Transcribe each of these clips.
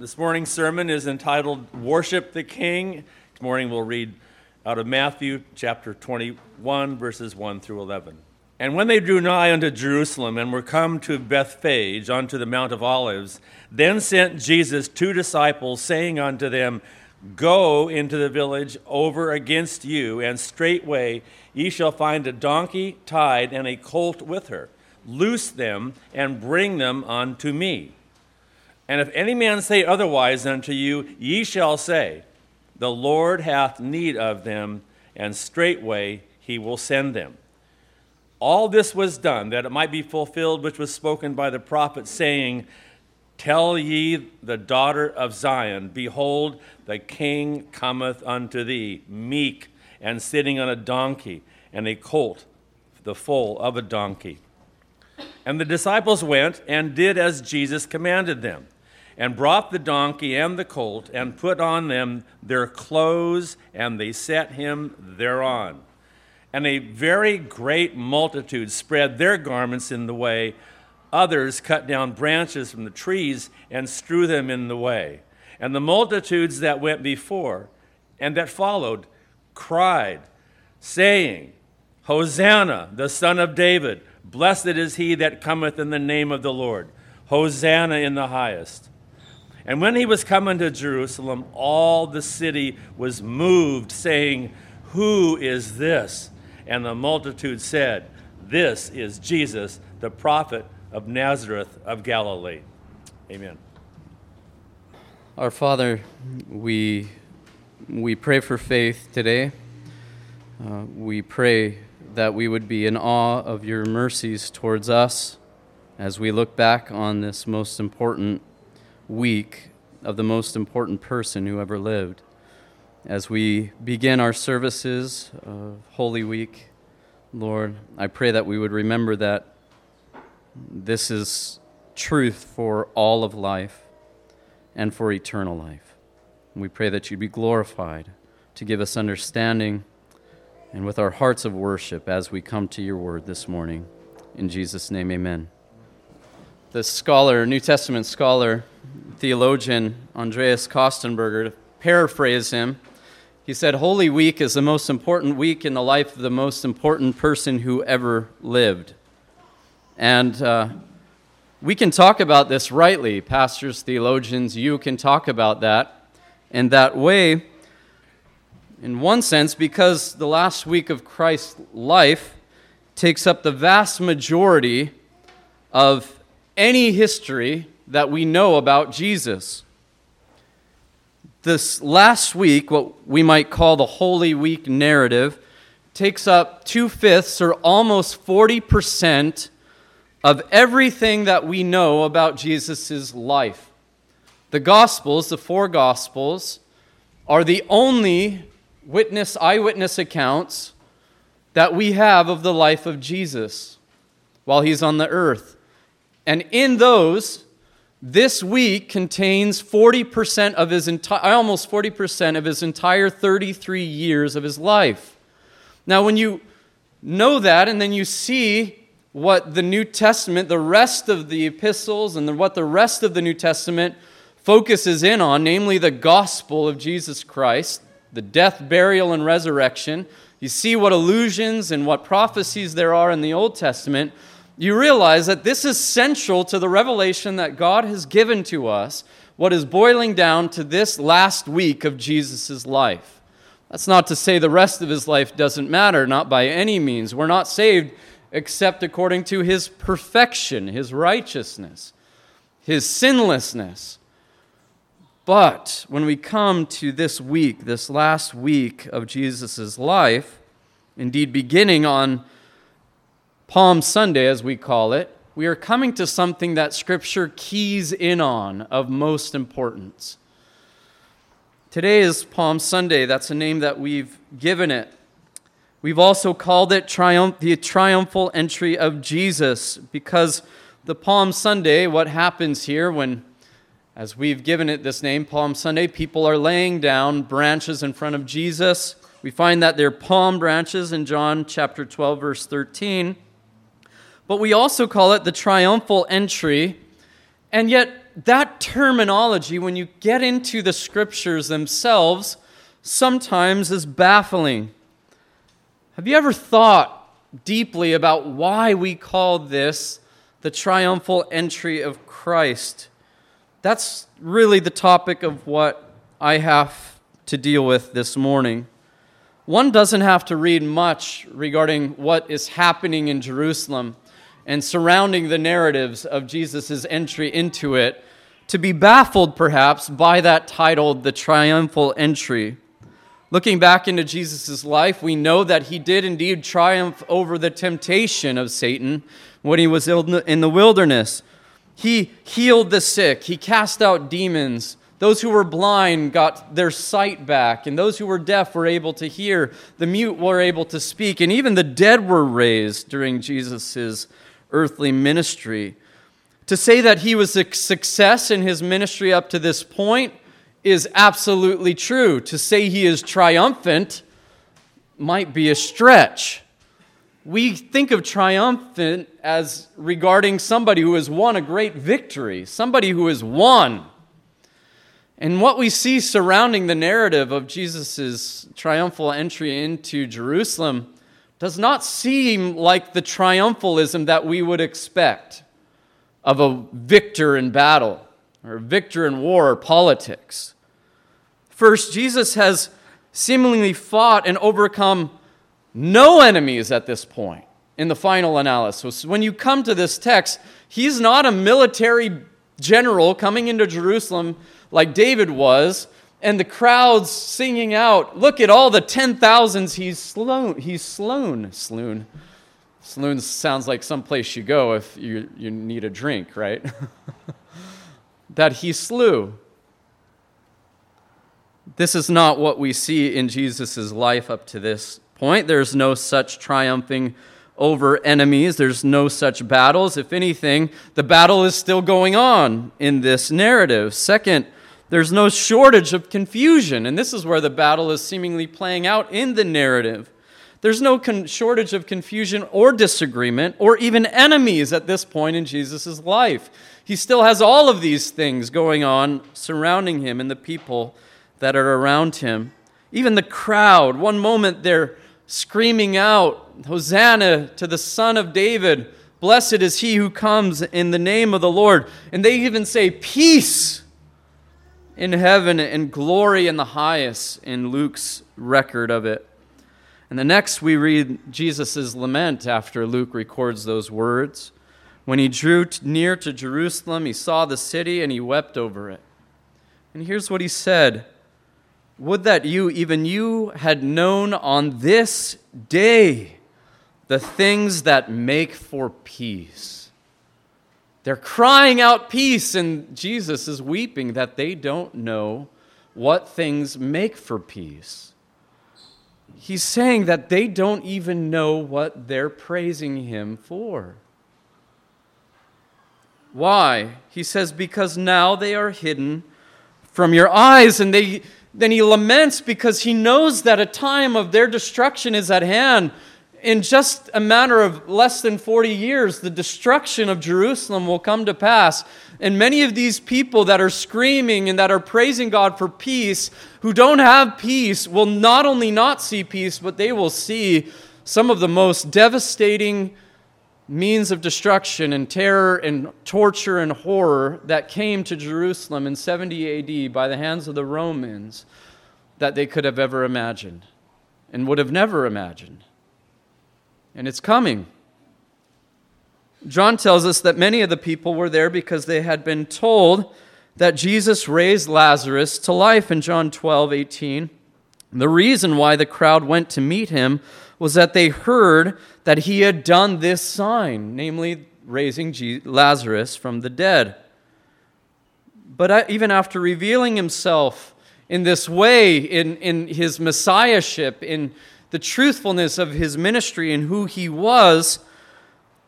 This morning's sermon is entitled Worship the King. This morning we'll read out of Matthew chapter 21, verses 1 through 11. And when they drew nigh unto Jerusalem and were come to Bethphage unto the Mount of Olives, then sent Jesus two disciples, saying unto them, Go into the village over against you, and straightway ye shall find a donkey tied and a colt with her. Loose them and bring them unto me. And if any man say otherwise unto you, ye shall say, The Lord hath need of them, and straightway he will send them. All this was done that it might be fulfilled which was spoken by the prophet, saying, Tell ye the daughter of Zion, Behold, the king cometh unto thee, meek, and sitting on a donkey, and a colt, the foal of a donkey. And the disciples went and did as Jesus commanded them and brought the donkey and the colt, and put on them their clothes, and they set him thereon. And a very great multitude spread their garments in the way. Others cut down branches from the trees and strew them in the way. And the multitudes that went before and that followed cried, saying, Hosanna, the Son of David, blessed is he that cometh in the name of the Lord. Hosanna in the highest. And when he was coming to Jerusalem, all the city was moved, saying, Who is this? And the multitude said, This is Jesus, the prophet of Nazareth of Galilee. Amen. Our Father, we, we pray for faith today. Uh, we pray that we would be in awe of your mercies towards us as we look back on this most important week of the most important person who ever lived. As we begin our services of Holy Week, Lord, I pray that we would remember that this is truth for all of life and for eternal life. we pray that you be glorified to give us understanding and with our hearts of worship as we come to your word this morning. In Jesus' name, amen. The scholar, New Testament scholar, theologian Andreas Kostenberger, to paraphrase him, he said, Holy Week is the most important week in the life of the most important person who ever lived. And uh, we can talk about this rightly. Pastors, theologians, you can talk about that in that way, in one sense, because the last week of Christ's life takes up the vast majority of any history that we know about Jesus. This last week, what we might call the Holy Week narrative, takes up two fifths or almost 40% of everything that we know about Jesus' life. The Gospels, the four Gospels, are the only witness, eyewitness accounts that we have of the life of Jesus while he's on the earth. And in those, this week contains 40% of his entire, almost 40% of his entire 33 years of his life. Now, when you know that and then you see what the New Testament, the rest of the epistles, and what the rest of the New Testament focuses in on, namely the gospel of Jesus Christ, the death, burial, and resurrection, you see what allusions and what prophecies there are in the Old Testament you realize that this is central to the revelation that God has given to us, what is boiling down to this last week of Jesus' life. That's not to say the rest of his life doesn't matter, not by any means. We're not saved except according to his perfection, his righteousness, his sinlessness. But when we come to this week, this last week of Jesus' life, indeed beginning on Palm Sunday, as we call it, we are coming to something that Scripture keys in on of most importance. Today is Palm Sunday. That's a name that we've given it. We've also called it triumph, the triumphal entry of Jesus because the Palm Sunday, what happens here when, as we've given it this name, Palm Sunday, people are laying down branches in front of Jesus. We find that they're palm branches in John chapter 12, verse 13 but we also call it the triumphal entry. And yet, that terminology, when you get into the scriptures themselves, sometimes is baffling. Have you ever thought deeply about why we call this the triumphal entry of Christ? That's really the topic of what I have to deal with this morning. One doesn't have to read much regarding what is happening in Jerusalem and surrounding the narratives of Jesus' entry into it to be baffled, perhaps, by that title, The Triumphal Entry. Looking back into Jesus' life, we know that he did indeed triumph over the temptation of Satan when he was in the wilderness. He healed the sick, he cast out demons. Those who were blind got their sight back, and those who were deaf were able to hear. The mute were able to speak, and even the dead were raised during Jesus' earthly ministry. To say that he was a success in his ministry up to this point is absolutely true. To say he is triumphant might be a stretch. We think of triumphant as regarding somebody who has won a great victory, somebody who has won. And what we see surrounding the narrative of Jesus' triumphal entry into Jerusalem does not seem like the triumphalism that we would expect of a victor in battle or a victor in war or politics. First, Jesus has seemingly fought and overcome no enemies at this point in the final analysis. When you come to this text, he's not a military general coming into Jerusalem like David was and the crowds singing out, Look at all the 10,000s he's slown. He's slown. Sloon. Sloon sounds like someplace you go if you, you need a drink, right? that he slew. This is not what we see in Jesus' life up to this point. There's no such triumphing over enemies, there's no such battles. If anything, the battle is still going on in this narrative. Second, there's no shortage of confusion, and this is where the battle is seemingly playing out in the narrative. There's no con- shortage of confusion or disagreement or even enemies at this point in Jesus' life. He still has all of these things going on surrounding him and the people that are around him. Even the crowd, one moment they're screaming out, Hosanna to the Son of David. Blessed is he who comes in the name of the Lord. And they even say, Peace in heaven and glory in the highest in Luke's record of it. And the next we read Jesus' lament after Luke records those words. When he drew near to Jerusalem, he saw the city and he wept over it. And here's what he said Would that you, even you, had known on this day the things that make for peace they're crying out peace, and Jesus is weeping that they don't know what things make for peace. He's saying that they don't even know what they're praising him for. Why? He says, Because now they are hidden from your eyes. And they, then he laments because he knows that a time of their destruction is at hand in just a matter of less than 40 years, the destruction of Jerusalem will come to pass. And many of these people that are screaming and that are praising God for peace, who don't have peace, will not only not see peace, but they will see some of the most devastating means of destruction and terror and torture and horror that came to Jerusalem in 70 AD by the hands of the Romans that they could have ever imagined and would have never imagined and it's coming. John tells us that many of the people were there because they had been told that Jesus raised Lazarus to life in John 12, 18. The reason why the crowd went to meet him was that they heard that he had done this sign, namely raising Lazarus from the dead. But uh, even after revealing himself in this way, in, in his messiahship, in the truthfulness of his ministry and who he was,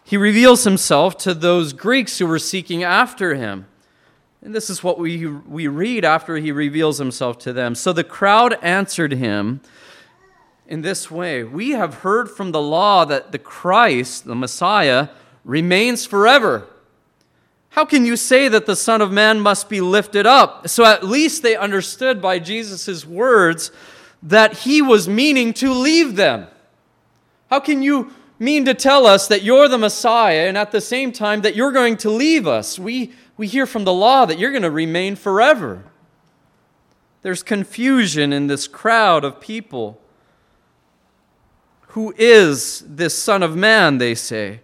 he reveals himself to those Greeks who were seeking after him. And this is what we, we read after he reveals himself to them. So the crowd answered him in this way We have heard from the law that the Christ, the Messiah, remains forever. How can you say that the Son of Man must be lifted up? So at least they understood by Jesus' words that he was meaning to leave them. How can you mean to tell us that you're the Messiah and at the same time that you're going to leave us? We, we hear from the law that you're going to remain forever. There's confusion in this crowd of people. Who is this Son of Man, they say?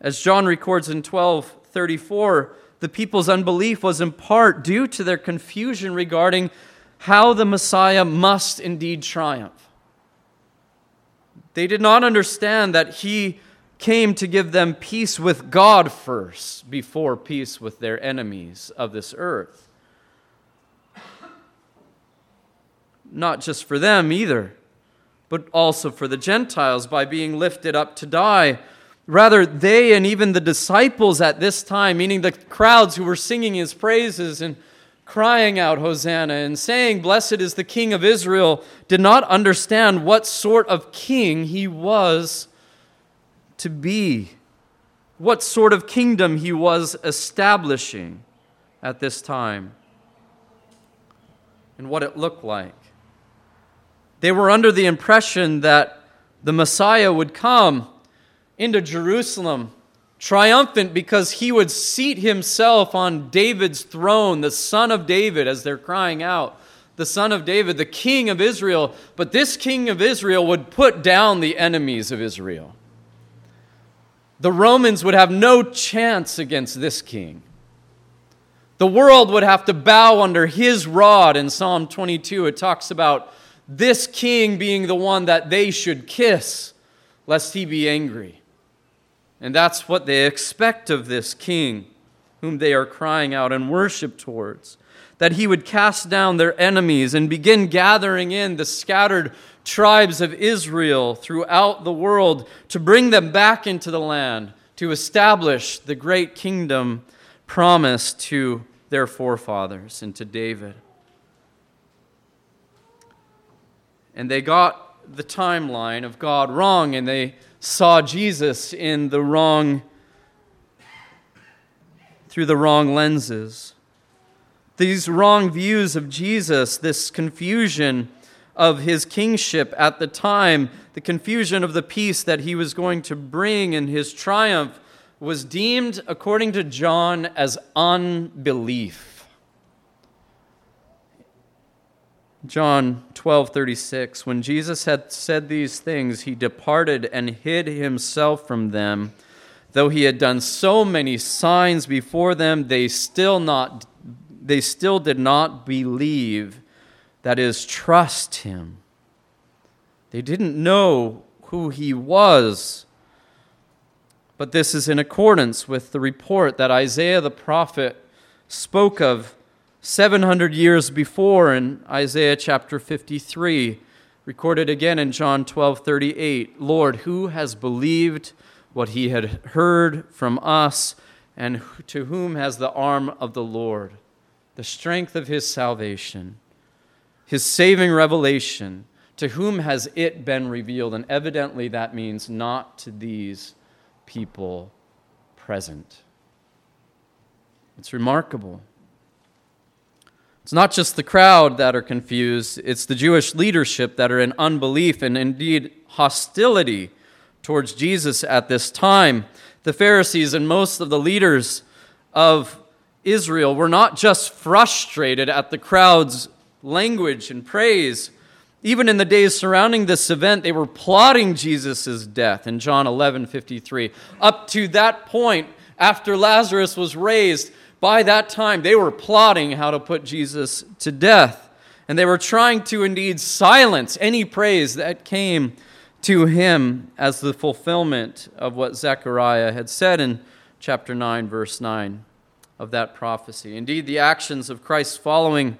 As John records in 1234, the people's unbelief was in part due to their confusion regarding how the Messiah must indeed triumph. They did not understand that he came to give them peace with God first before peace with their enemies of this earth. Not just for them either, but also for the Gentiles by being lifted up to die. Rather, they and even the disciples at this time, meaning the crowds who were singing his praises and crying out, Hosanna, and saying, Blessed is the King of Israel, did not understand what sort of king he was to be, what sort of kingdom he was establishing at this time, and what it looked like. They were under the impression that the Messiah would come into Jerusalem triumphant because he would seat himself on David's throne, the son of David, as they're crying out, the son of David, the king of Israel. But this king of Israel would put down the enemies of Israel. The Romans would have no chance against this king. The world would have to bow under his rod. In Psalm 22, it talks about this king being the one that they should kiss, lest he be angry. And that's what they expect of this king, whom they are crying out and worship towards. That he would cast down their enemies and begin gathering in the scattered tribes of Israel throughout the world to bring them back into the land, to establish the great kingdom promised to their forefathers and to David. And they got the timeline of God wrong, and they saw Jesus in the wrong through the wrong lenses. These wrong views of Jesus, this confusion of his kingship at the time, the confusion of the peace that he was going to bring in his triumph, was deemed, according to John, as unbelief. John 12:36 When Jesus had said these things he departed and hid himself from them. Though he had done so many signs before them they still not they still did not believe that is trust him. They didn't know who he was. But this is in accordance with the report that Isaiah the prophet spoke of 700 years before in Isaiah chapter 53, recorded again in John 12 38. Lord, who has believed what he had heard from us, and to whom has the arm of the Lord, the strength of his salvation, his saving revelation, to whom has it been revealed? And evidently that means not to these people present. It's remarkable. It's not just the crowd that are confused, it's the Jewish leadership that are in unbelief and indeed hostility towards Jesus at this time. The Pharisees and most of the leaders of Israel were not just frustrated at the crowd's language and praise. Even in the days surrounding this event, they were plotting Jesus' death in John 11 53. Up to that point, after Lazarus was raised, by that time, they were plotting how to put Jesus to death. And they were trying to indeed silence any praise that came to him as the fulfillment of what Zechariah had said in chapter 9, verse 9 of that prophecy. Indeed, the actions of Christ following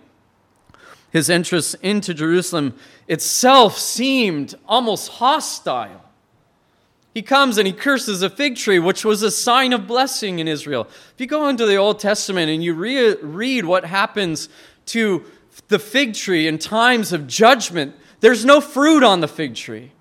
his entrance into Jerusalem itself seemed almost hostile he comes and he curses a fig tree, which was a sign of blessing in Israel. If you go into the Old Testament and you re- read what happens to the fig tree in times of judgment, there's no fruit on the fig tree.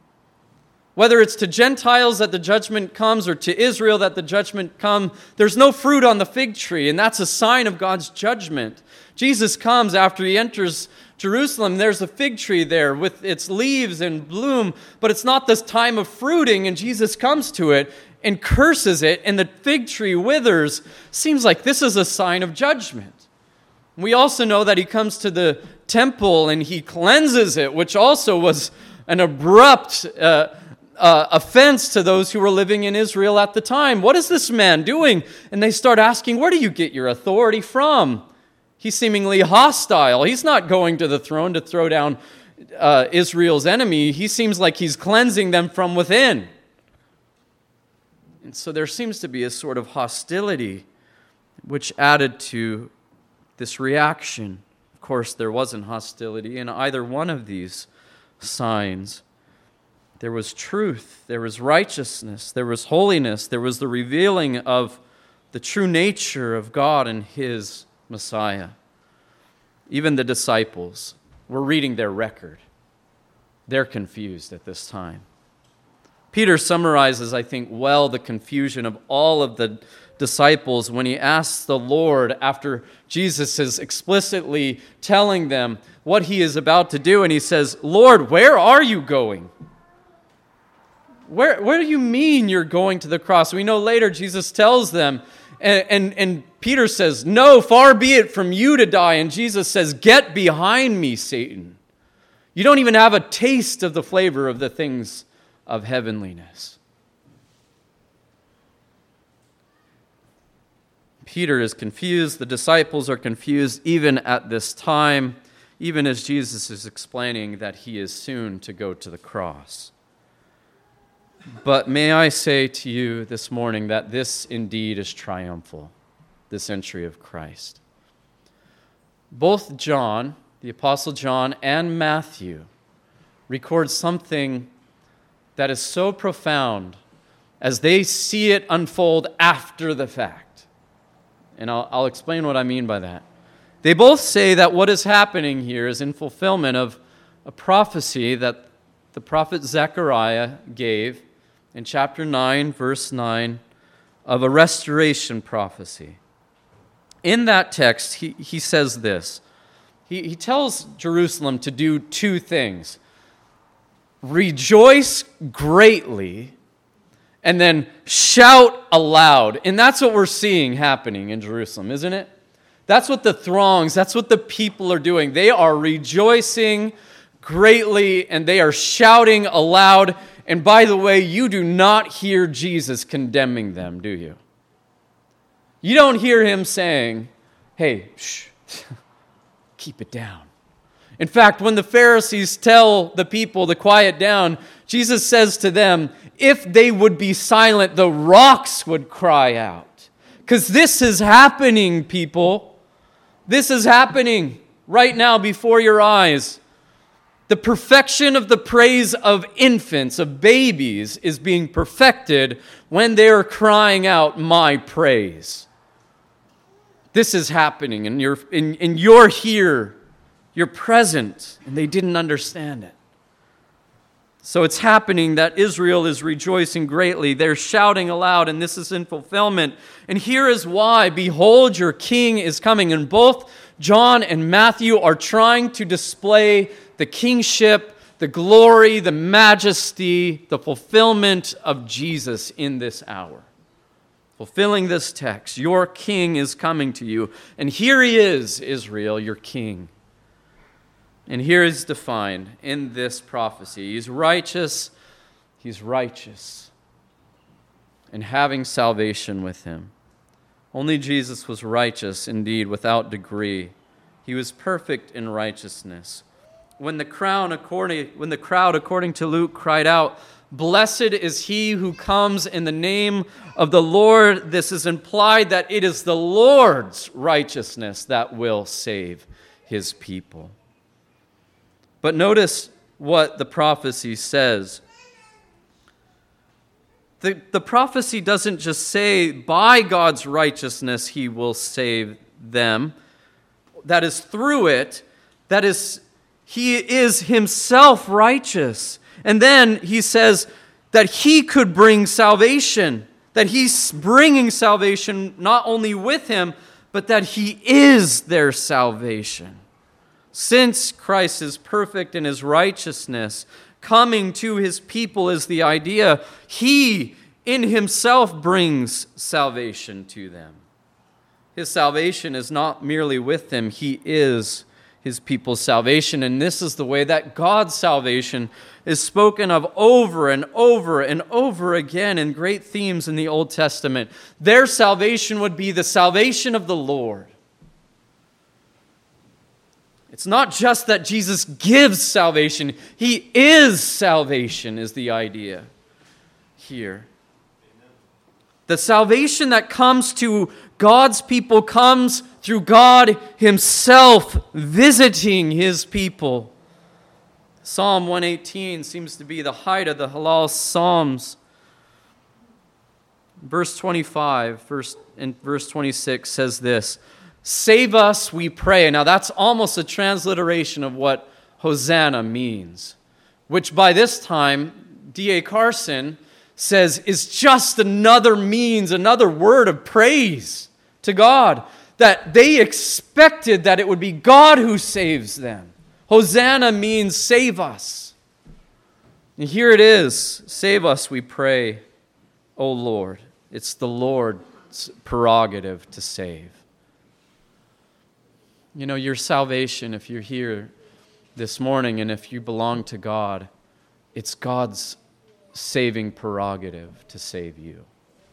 Whether it's to Gentiles that the judgment comes or to Israel that the judgment come, there's no fruit on the fig tree, and that's a sign of God's judgment. Jesus comes after he enters Jerusalem. There's a fig tree there with its leaves and bloom, but it's not this time of fruiting, and Jesus comes to it and curses it, and the fig tree withers. Seems like this is a sign of judgment. We also know that he comes to the temple and he cleanses it, which also was an abrupt uh, uh, offense to those who were living in Israel at the time. What is this man doing? And they start asking, Where do you get your authority from? He's seemingly hostile. He's not going to the throne to throw down uh, Israel's enemy. He seems like he's cleansing them from within. And so there seems to be a sort of hostility which added to this reaction. Of course, there wasn't hostility in either one of these signs. There was truth, there was righteousness, there was holiness, there was the revealing of the true nature of God and His Messiah. Even the disciples were reading their record. They're confused at this time. Peter summarizes, I think, well the confusion of all of the disciples when he asks the Lord after Jesus is explicitly telling them what he is about to do, and he says, Lord, where are you going? Where, where do you mean you're going to the cross? We know later Jesus tells them, and, and, and Peter says, No, far be it from you to die. And Jesus says, Get behind me, Satan. You don't even have a taste of the flavor of the things of heavenliness. Peter is confused. The disciples are confused even at this time, even as Jesus is explaining that he is soon to go to the cross. But may I say to you this morning that this indeed is triumphal, this entry of Christ. Both John, the Apostle John, and Matthew record something that is so profound as they see it unfold after the fact. And I'll, I'll explain what I mean by that. They both say that what is happening here is in fulfillment of a prophecy that the prophet Zechariah gave in chapter 9, verse 9, of a restoration prophecy. In that text, he, he says this he, he tells Jerusalem to do two things rejoice greatly and then shout aloud. And that's what we're seeing happening in Jerusalem, isn't it? That's what the throngs, that's what the people are doing. They are rejoicing greatly and they are shouting aloud. And by the way, you do not hear Jesus condemning them, do you? You don't hear him saying, hey, shh, keep it down. In fact, when the Pharisees tell the people to quiet down, Jesus says to them, if they would be silent, the rocks would cry out. Because this is happening, people. This is happening right now before your eyes. The perfection of the praise of infants, of babies, is being perfected when they are crying out, My praise. This is happening, and you're, and, and you're here you're present, and they didn't understand it. So it's happening that Israel is rejoicing greatly. They're shouting aloud, and this is in fulfillment. And here is why Behold, your king is coming. And both John and Matthew are trying to display the kingship, the glory, the majesty, the fulfillment of Jesus in this hour. Fulfilling this text, your king is coming to you. And here he is, Israel, your king. And here is defined in this prophecy He's righteous, He's righteous, and having salvation with Him. Only Jesus was righteous indeed, without degree. He was perfect in righteousness. When the, crown according, when the crowd, according to Luke, cried out, Blessed is he who comes in the name of the Lord, this is implied that it is the Lord's righteousness that will save his people. But notice what the prophecy says. The, the prophecy doesn't just say, by God's righteousness, he will save them. That is through it. That is, he is himself righteous. And then he says, that he could bring salvation, that he's bringing salvation not only with him, but that he is their salvation. Since Christ is perfect in his righteousness, coming to his people is the idea he in himself brings salvation to them. His salvation is not merely with them, he is his people's salvation. And this is the way that God's salvation is spoken of over and over and over again in great themes in the Old Testament. Their salvation would be the salvation of the Lord. It's not just that Jesus gives salvation, He is salvation, is the idea here. The salvation that comes to God's people comes through God Himself visiting His people. Psalm 118 seems to be the height of the Hallel Psalms. Verse 25 verse, and verse 26 says this Save us, we pray. Now, that's almost a transliteration of what Hosanna means, which by this time, D.A. Carson says is just another means, another word of praise to God. That they expected that it would be God who saves them. Hosanna means save us. And here it is save us, we pray, O Lord. It's the Lord's prerogative to save. You know, your salvation, if you're here this morning and if you belong to God, it's God's saving prerogative to save you.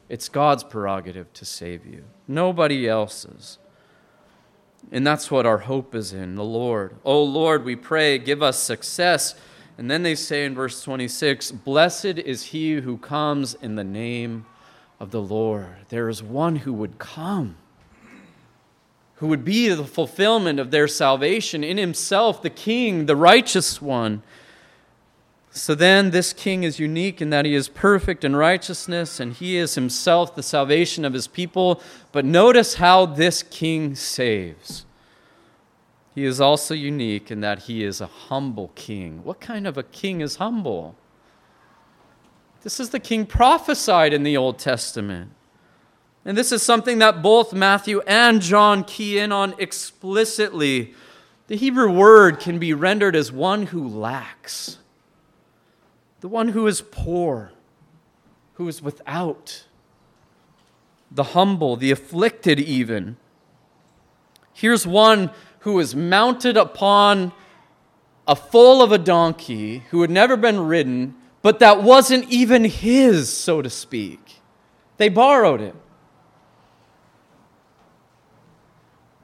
It's God's prerogative to save you, nobody else's. And that's what our hope is in the Lord. Oh Lord, we pray, give us success. And then they say in verse 26 Blessed is he who comes in the name of the Lord. There is one who would come who would be the fulfillment of their salvation in himself, the king, the righteous one. So then, this king is unique in that he is perfect in righteousness and he is himself the salvation of his people. But notice how this king saves. He is also unique in that he is a humble king. What kind of a king is humble? This is the king prophesied in the Old Testament. And this is something that both Matthew and John key in on explicitly. The Hebrew word can be rendered as one who lacks, the one who is poor, who is without, the humble, the afflicted, even. Here's one who is mounted upon a foal of a donkey who had never been ridden, but that wasn't even his, so to speak. They borrowed it.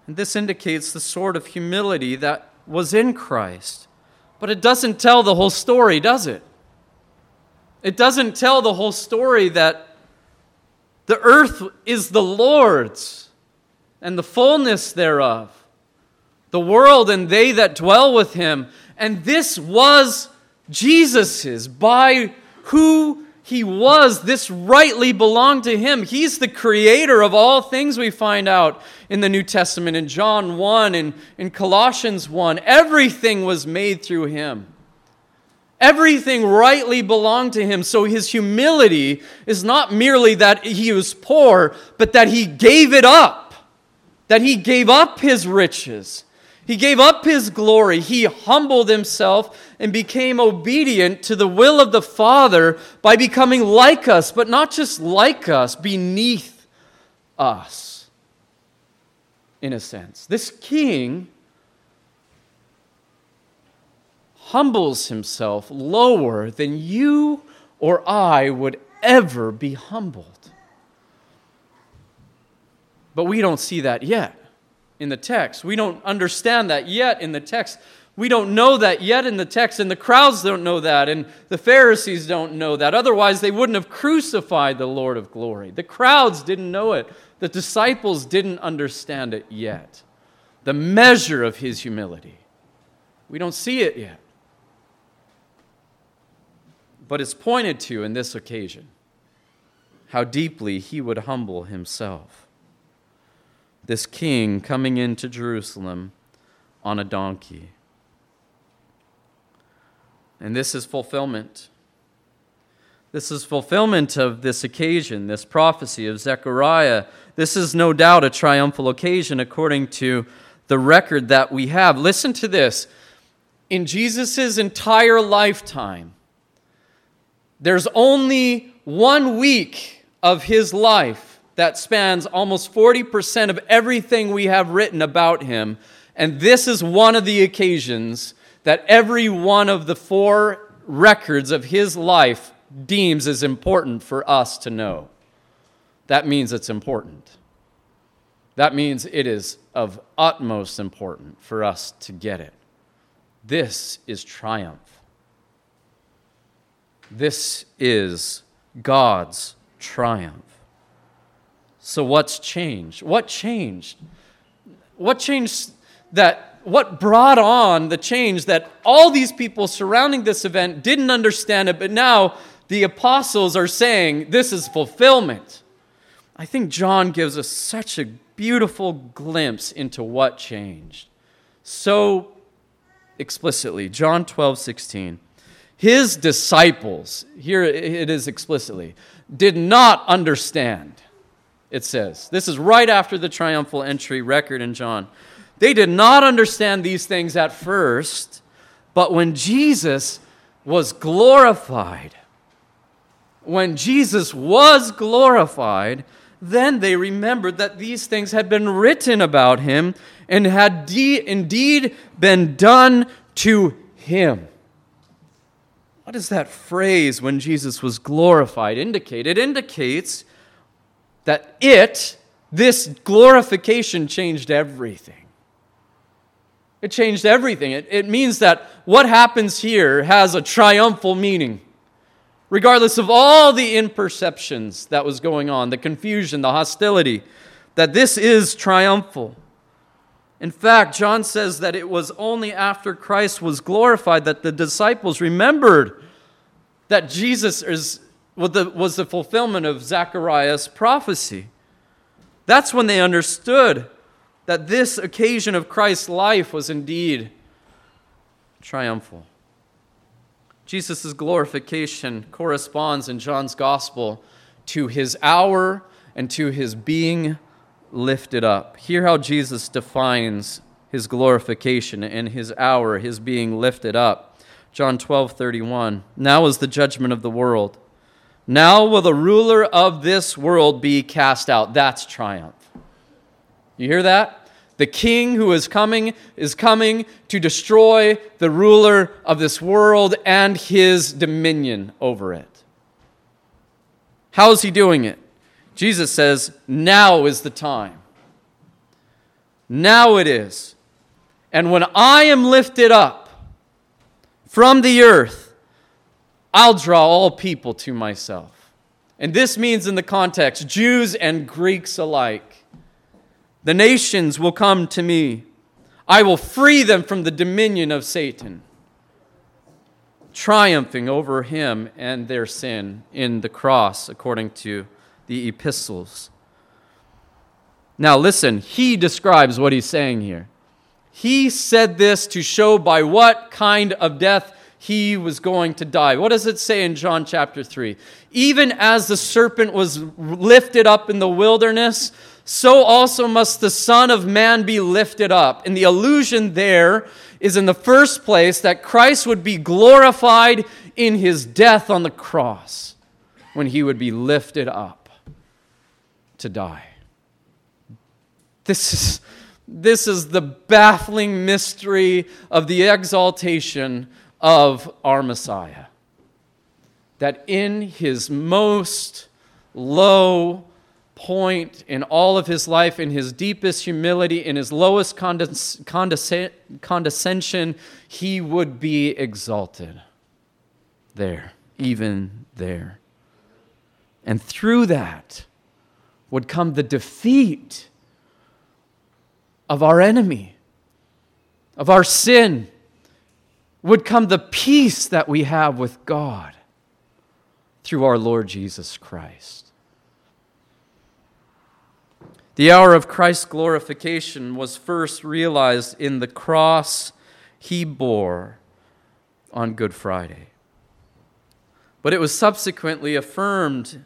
And this indicates the sort of humility that was in Christ. But it doesn't tell the whole story, does it? It doesn't tell the whole story that the earth is the Lord's and the fullness thereof, the world and they that dwell with him. And this was Jesus's by who he was, this rightly belonged to him. He's the creator of all things, we find out in the New Testament, in John 1 and in Colossians 1. Everything was made through him. Everything rightly belonged to him. So his humility is not merely that he was poor, but that he gave it up, that he gave up his riches he gave up his glory. He humbled himself and became obedient to the will of the Father by becoming like us, but not just like us, beneath us, in a sense. This king humbles himself lower than you or I would ever be humbled. But we don't see that yet in the text. We don't understand that yet in the text. We don't know that yet in the text, and the crowds don't know that, and the Pharisees don't know that. Otherwise, they wouldn't have crucified the Lord of glory. The crowds didn't know it, the disciples didn't understand it yet. The measure of his humility. We don't see it yet. But it's pointed to in this occasion how deeply he would humble himself this king coming into Jerusalem on a donkey. And this is fulfillment. This is fulfillment of this occasion, this prophecy of Zechariah. This is no doubt a triumphal occasion according to the record that we have. Listen to this. In Jesus' entire lifetime, there's only one week of his life that spans almost 40% of everything we have written about him. And this is one of the occasions that every one of the four records of his life deems as important for us to know. That means it's important. That means it is of utmost importance for us to get it. This is triumph. This is God's triumph. So, what's changed? What changed? What changed that what brought on the change that all these people surrounding this event didn't understand it, but now the apostles are saying this is fulfillment. I think John gives us such a beautiful glimpse into what changed. So explicitly, John 12, 16. His disciples, here it is explicitly, did not understand, it says. This is right after the triumphal entry record in John. They did not understand these things at first, but when Jesus was glorified, when Jesus was glorified, then they remembered that these things had been written about him and had de- indeed been done to him. What does that phrase, when Jesus was glorified, indicate? It indicates that it, this glorification, changed everything. It changed everything. It, it means that what happens here has a triumphal meaning. Regardless of all the imperceptions that was going on, the confusion, the hostility, that this is triumphal. In fact, John says that it was only after Christ was glorified that the disciples remembered that Jesus is, was, the, fulfillment of Zechariah's prophecy. That's when they understood that this occasion of Christ's life was indeed triumphal. Jesus' glorification corresponds in John's gospel to his hour and to his being lifted up. Hear how Jesus defines his glorification and his hour, his being lifted up. John 12, 31. Now is the judgment of the world. Now will the ruler of this world be cast out. That's triumph. You hear that? The king who is coming is coming to destroy the ruler of this world and his dominion over it. How is he doing it? Jesus says, Now is the time. Now it is. And when I am lifted up from the earth, I'll draw all people to myself. And this means, in the context, Jews and Greeks alike. The nations will come to me. I will free them from the dominion of Satan, triumphing over him and their sin in the cross, according to the epistles. Now, listen, he describes what he's saying here. He said this to show by what kind of death he was going to die. What does it say in John chapter 3? Even as the serpent was lifted up in the wilderness, so also must the Son of Man be lifted up. And the allusion there is in the first place that Christ would be glorified in his death on the cross when he would be lifted up to die. This is, this is the baffling mystery of the exaltation of our Messiah. That in his most low, point in all of his life, in his deepest humility, in his lowest condes- condesc- condescension, he would be exalted. There, even there. And through that would come the defeat of our enemy, of our sin, would come the peace that we have with God through our Lord Jesus Christ. The hour of Christ's glorification was first realized in the cross he bore on Good Friday. but it was subsequently affirmed.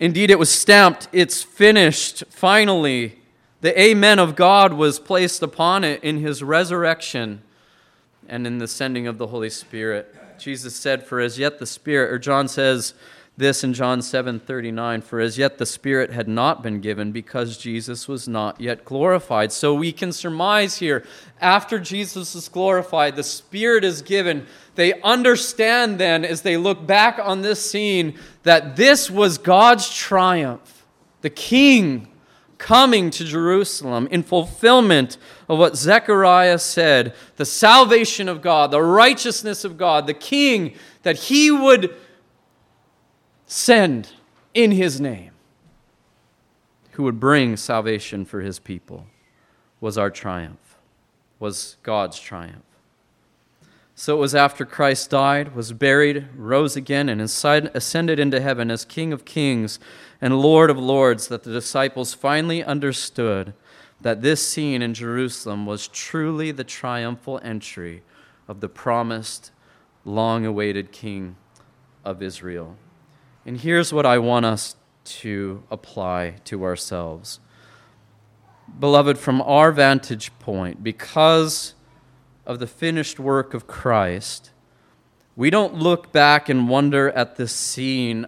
Indeed, it was stamped, it's finished, finally. The Amen of God was placed upon it in his resurrection and in the sending of the Holy Spirit. Jesus said, For as yet the Spirit, or John says this in John 7 39, for as yet the Spirit had not been given because Jesus was not yet glorified. So we can surmise here, after Jesus is glorified, the Spirit is given. They understand then, as they look back on this scene, that this was God's triumph. The King coming to Jerusalem in fulfillment of what Zechariah said the salvation of God, the righteousness of God, the King that he would send in his name, who would bring salvation for his people, was our triumph, was God's triumph. So it was after Christ died, was buried, rose again, and ascended into heaven as King of kings and Lord of lords that the disciples finally understood that this scene in Jerusalem was truly the triumphal entry of the promised, long awaited King of Israel. And here's what I want us to apply to ourselves. Beloved, from our vantage point, because of the finished work of Christ, we don't look back and wonder at this scene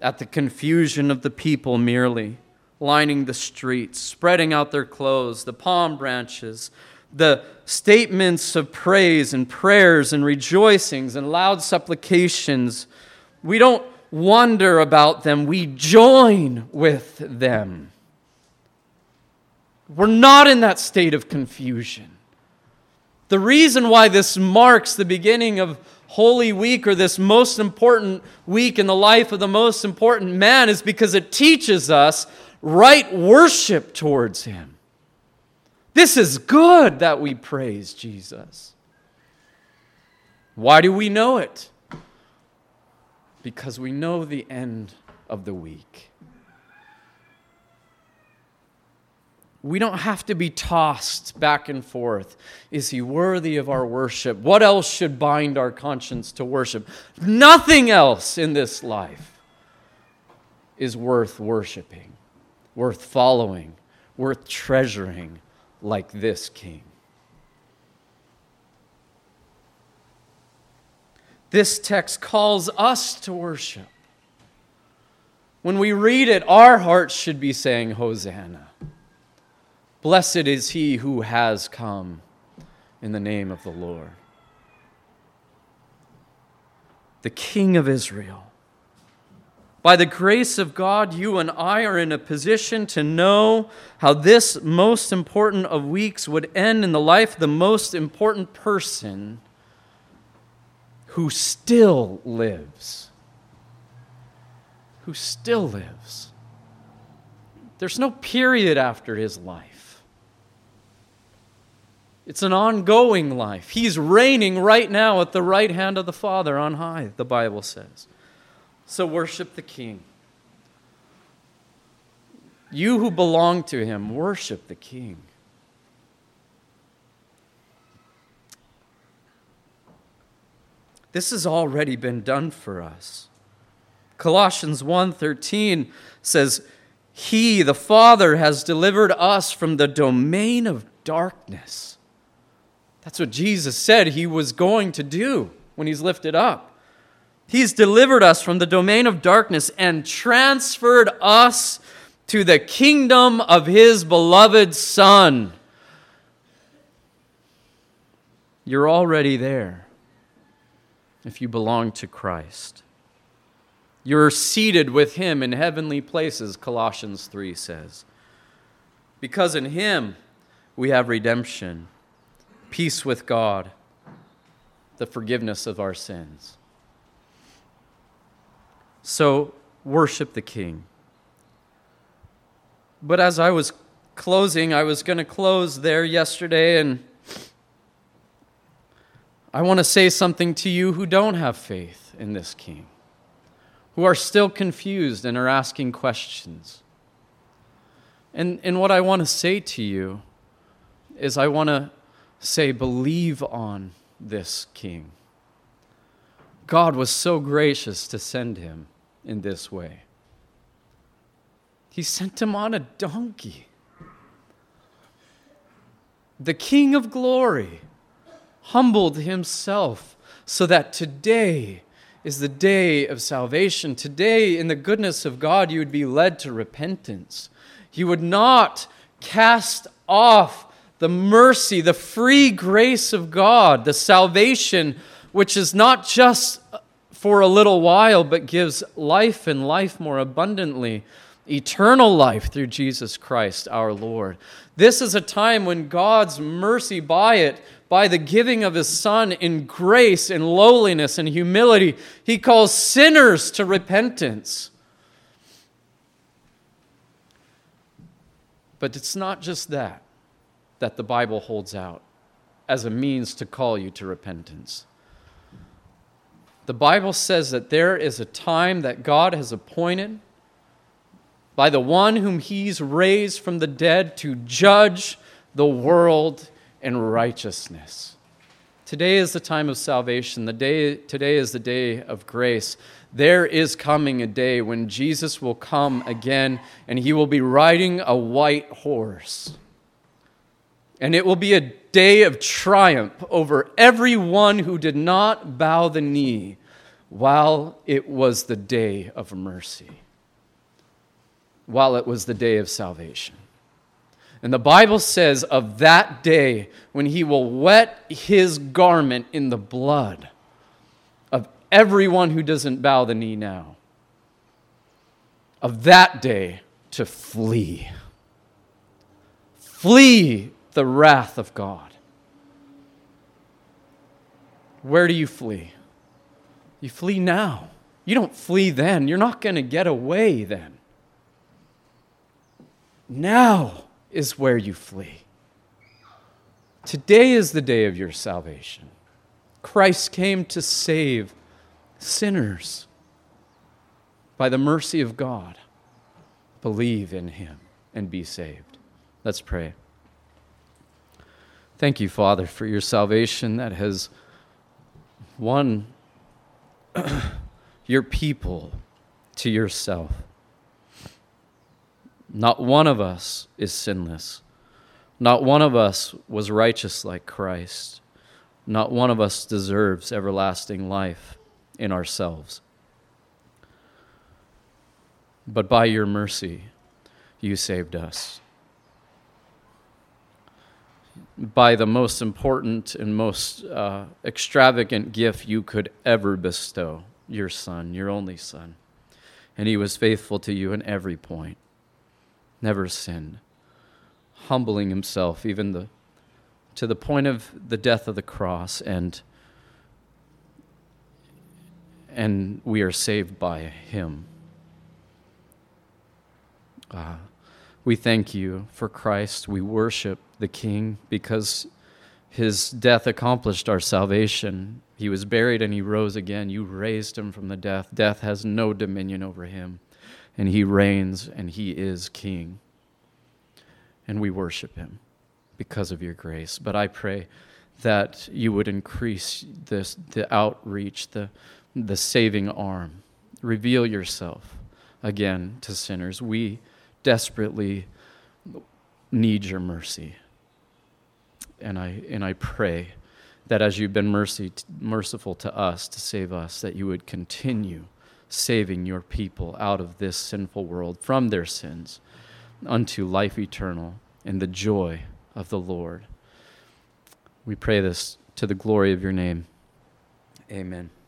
at the confusion of the people merely, lining the streets, spreading out their clothes, the palm branches, the statements of praise and prayers and rejoicings and loud supplications. We don't wonder about them, we join with them. We're not in that state of confusion. The reason why this marks the beginning of Holy Week or this most important week in the life of the most important man is because it teaches us right worship towards him. This is good that we praise Jesus. Why do we know it? Because we know the end of the week. We don't have to be tossed back and forth. Is he worthy of our worship? What else should bind our conscience to worship? Nothing else in this life is worth worshiping, worth following, worth treasuring like this king. This text calls us to worship. When we read it, our hearts should be saying, Hosanna. Blessed is he who has come in the name of the Lord. The King of Israel. By the grace of God, you and I are in a position to know how this most important of weeks would end in the life of the most important person who still lives. Who still lives. There's no period after his life. It's an ongoing life. He's reigning right now at the right hand of the Father on high, the Bible says. So worship the King. You who belong to him, worship the King. This has already been done for us. Colossians 1:13 says, "He, the Father, has delivered us from the domain of darkness that's what Jesus said he was going to do when he's lifted up. He's delivered us from the domain of darkness and transferred us to the kingdom of his beloved Son. You're already there if you belong to Christ. You're seated with him in heavenly places, Colossians 3 says. Because in him we have redemption peace with God, the forgiveness of our sins. So, worship the King. But as I was closing, I was going to close there yesterday, and I want to say something to you who don't have faith in this King, who are still confused and are asking questions. And, and what I want to say to you is, I want to say, believe on this king. God was so gracious to send him in this way. He sent him on a donkey. The King of glory humbled himself so that today is the day of salvation. Today, in the goodness of God, you would be led to repentance. You would not cast off the mercy, the free grace of God, the salvation which is not just for a little while, but gives life and life more abundantly, eternal life through Jesus Christ our Lord. This is a time when God's mercy by it, by the giving of his Son in grace and lowliness and humility, he calls sinners to repentance. But it's not just that that the Bible holds out as a means to call you to repentance. The Bible says that there is a time that God has appointed by the one whom he's raised from the dead to judge the world in righteousness. Today is the time of salvation. The day, today is the day of grace. There is coming a day when Jesus will come again and he will be riding a white horse. And it will be a day of triumph over everyone who did not bow the knee while it was the day of mercy, while it was the day of salvation. And the Bible says of that day when he will wet his garment in the blood of everyone who doesn't bow the knee now, of that day to flee. Flee the wrath of God. Where do you flee? You flee now. You don't flee then. You're not going to get away then. Now is where you flee. Today is the day of your salvation. Christ came to save sinners by the mercy of God. Believe in him and be saved. Let's pray. Thank you, Father, for your salvation that has won your people to yourself. Not one of us is sinless. Not one of us was righteous like Christ. Not one of us deserves everlasting life in ourselves. But by your mercy, you saved us. By the most important and most uh, extravagant gift you could ever bestow your Son, your only Son. And he was faithful to you in every point never sinned, humbling himself even the, to the point of the death of the cross, and, and we are saved by him. Uh, we thank you for Christ. We worship the King because his death accomplished our salvation. He was buried and he rose again. You raised him from the death. Death has no dominion over him and he reigns and he is king. And we worship him because of your grace. But I pray that you would increase this, the outreach, the, the saving arm. Reveal yourself again to sinners. We desperately need your mercy. And I, and I pray that as you've been mercy, merciful to us to save us, that you would continue saving your people out of this sinful world from their sins unto life eternal in the joy of the Lord. We pray this to the glory of your name. Amen.